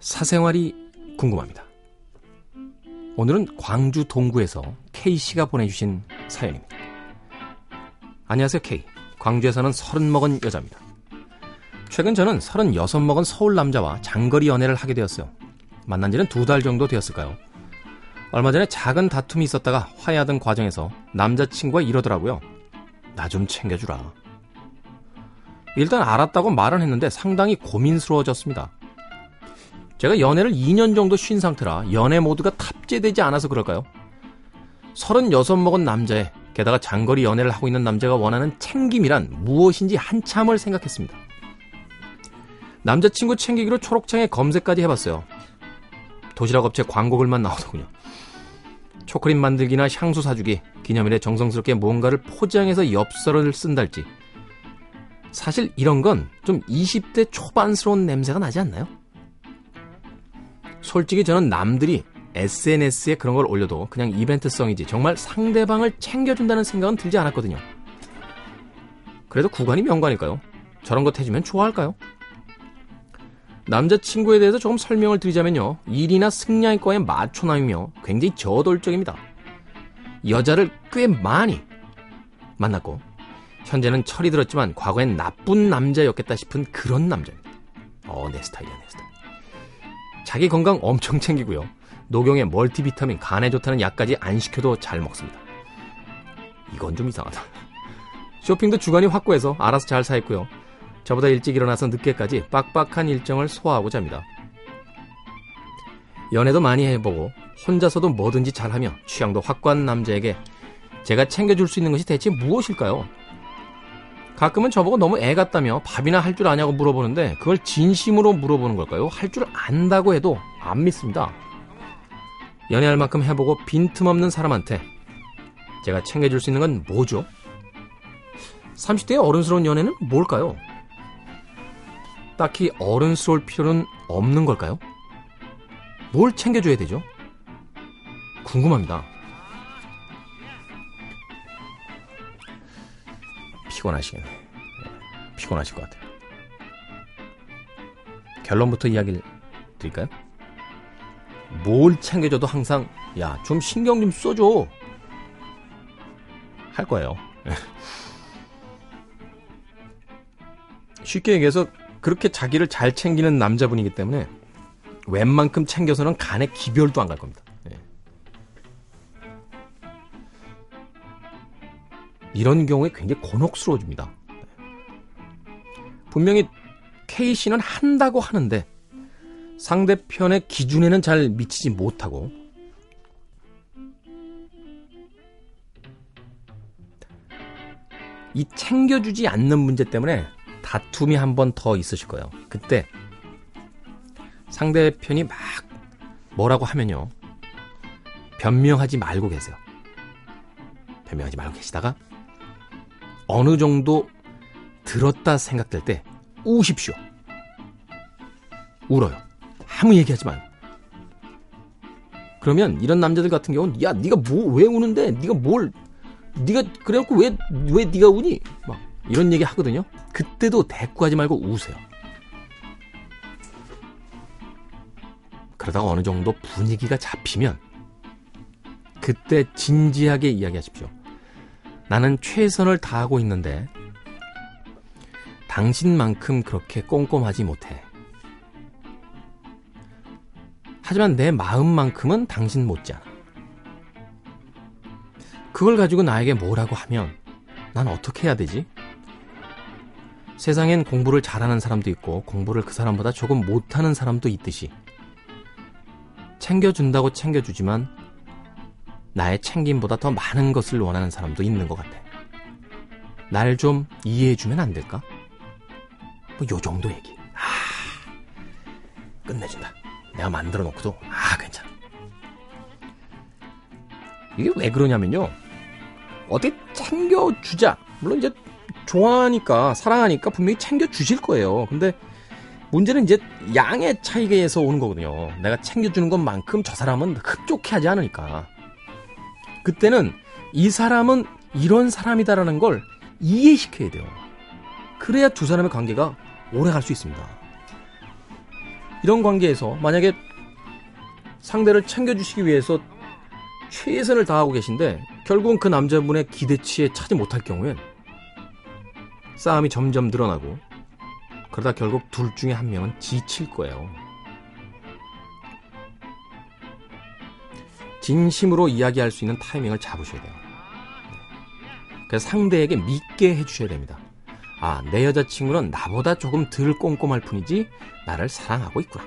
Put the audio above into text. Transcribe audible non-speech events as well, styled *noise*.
사생활이 궁금합니다. 오늘은 광주 동구에서 K씨가 보내주신 사연입니다. 안녕하세요, K. 광주에 사는 서른 먹은 여자입니다. 최근 저는 서른 여섯 먹은 서울 남자와 장거리 연애를 하게 되었어요. 만난 지는 두 달 정도 되었을까요? 얼마 전에 작은 다툼이 있었다가 화해하던 과정에서 남자친구가 이러더라고요. 나 좀 챙겨주라. 일단 알았다고 말은 했는데 상당히 고민스러워졌습니다. 제가 연애를 2년 정도 쉰 상태라 연애 모드가 탑재되지 않아서 그럴까요? 36 먹은 남자에 게다가 장거리 연애를 하고 있는 남자가 원하는 챙김이란 무엇인지 한참을 생각했습니다. 남자친구 챙기기로 초록창에 검색까지 해봤어요. 도시락 업체 광고글만 나오더군요. 초콜릿 만들기나 향수 사주기, 기념일에 정성스럽게 뭔가를 포장해서 엽서를 쓴달지. 사실 이런 건 좀 20대 초반스러운 냄새가 나지 않나요? 솔직히 저는 남들이 SNS에 그런 걸 올려도 그냥 이벤트성이지 정말 상대방을 챙겨준다는 생각은 들지 않았거든요. 그래도 구간이 명관일까요? 저런 것 해주면 좋아할까요? 남자친구에 대해서 조금 설명을 드리자면요. 일이나 승량과의 마초남이며 굉장히 저돌적입니다. 여자를 꽤 많이 만났고 현재는 철이 들었지만 과거엔 나쁜 남자였겠다 싶은 그런 남자입니다. 어, 내 스타일이야, 내 스타일. 자기 건강 엄청 챙기고요. 녹용에 멀티비타민, 간에 좋다는 약까지 안 시켜도 잘 먹습니다. 이건 좀 이상하다. 쇼핑도 주간이 확고해서 알아서 잘 사했고요. 저보다 일찍 일어나서 늦게까지 빡빡한 일정을 소화하고자 합니다. 연애도 많이 해보고 혼자서도 뭐든지 잘하며 취향도 확고한 남자에게 제가 챙겨줄 수 있는 것이 대체 무엇일까요? 가끔은 저보고 너무 애 같다며 밥이나 할 줄 아냐고 물어보는데 그걸 진심으로 물어보는 걸까요? 할 줄 안다고 해도 안 믿습니다. 연애할 만큼 해보고 빈틈없는 사람한테 제가 챙겨줄 수 있는 건 뭐죠? 30대의 어른스러운 연애는 뭘까요? 딱히 어른스러울 필요는 없는 걸까요? 뭘 챙겨줘야 되죠? 궁금합니다. 피곤하시겠네. 피곤하실 것 같아요. 결론부터 이야기를 드릴까요? 뭘 챙겨줘도 항상 야 좀 신경 좀 써줘 할 거예요. *laughs* 쉽게 얘기해서 그렇게 자기를 잘 챙기는 남자분이기 때문에 웬만큼 챙겨서는 간에 기별도 안 갈 겁니다. 이런 경우에 굉장히 곤혹스러워집니다. 분명히 K씨는 한다고 하는데 상대편의 기준에는 잘 미치지 못하고 이 챙겨주지 않는 문제 때문에 다툼이 한 번 더 있으실 거예요. 그때 상대편이 막 뭐라고 하면요. 변명하지 말고 계세요. 변명하지 말고 계시다가 어느 정도 들었다 생각될 때 우십시오. 울어요. 아무 얘기하지 만 그러면 이런 남자들 같은 경우는 야 네가 뭐 왜 우는데 네가 뭘 네가 그래갖고 왜 왜 네가 우니 막 이런 얘기 하거든요. 그때도 대꾸하지 말고 우세요. 그러다가 어느 정도 분위기가 잡히면 그때 진지하게 이야기하십시오. 나는 최선을 다하고 있는데 당신만큼 그렇게 꼼꼼하지 못해. 하지만 내 마음만큼은 당신 못지않아. 그걸 가지고 나에게 뭐라고 하면 난 어떻게 해야 되지? 세상엔 공부를 잘하는 사람도 있고 공부를 그 사람보다 조금 못하는 사람도 있듯이 챙겨준다고 챙겨주지만 나의 챙김보다 더 많은 것을 원하는 사람도 있는 것 같아. 날 좀 이해해주면 안 될까? 뭐, 요 정도 얘기. 아, 끝내준다. 내가 만들어 놓고도, 아, 괜찮아. 이게 왜 그러냐면요. 어떻게 챙겨주자. 물론 이제 좋아하니까, 사랑하니까 분명히 챙겨주실 거예요. 근데 문제는 이제 양의 차이에서 오는 거거든요. 내가 챙겨주는 것만큼 저 사람은 흡족해 하지 않으니까. 그때는 이 사람은 이런 사람이다라는 걸 이해시켜야 돼요. 그래야 두 사람의 관계가 오래 갈 수 있습니다. 이런 관계에서 만약에 상대를 챙겨주시기 위해서 최선을 다하고 계신데 결국은 그 남자분의 기대치에 차지 못할 경우엔 싸움이 점점 늘어나고 그러다 결국 둘 중에 한 명은 지칠 거예요. 진심으로 이야기할 수 있는 타이밍을 잡으셔야 돼요. 그래서 상대에게 믿게 해주셔야 됩니다. 아, 내 여자친구는 나보다 조금 덜 꼼꼼할 뿐이지 나를 사랑하고 있구나.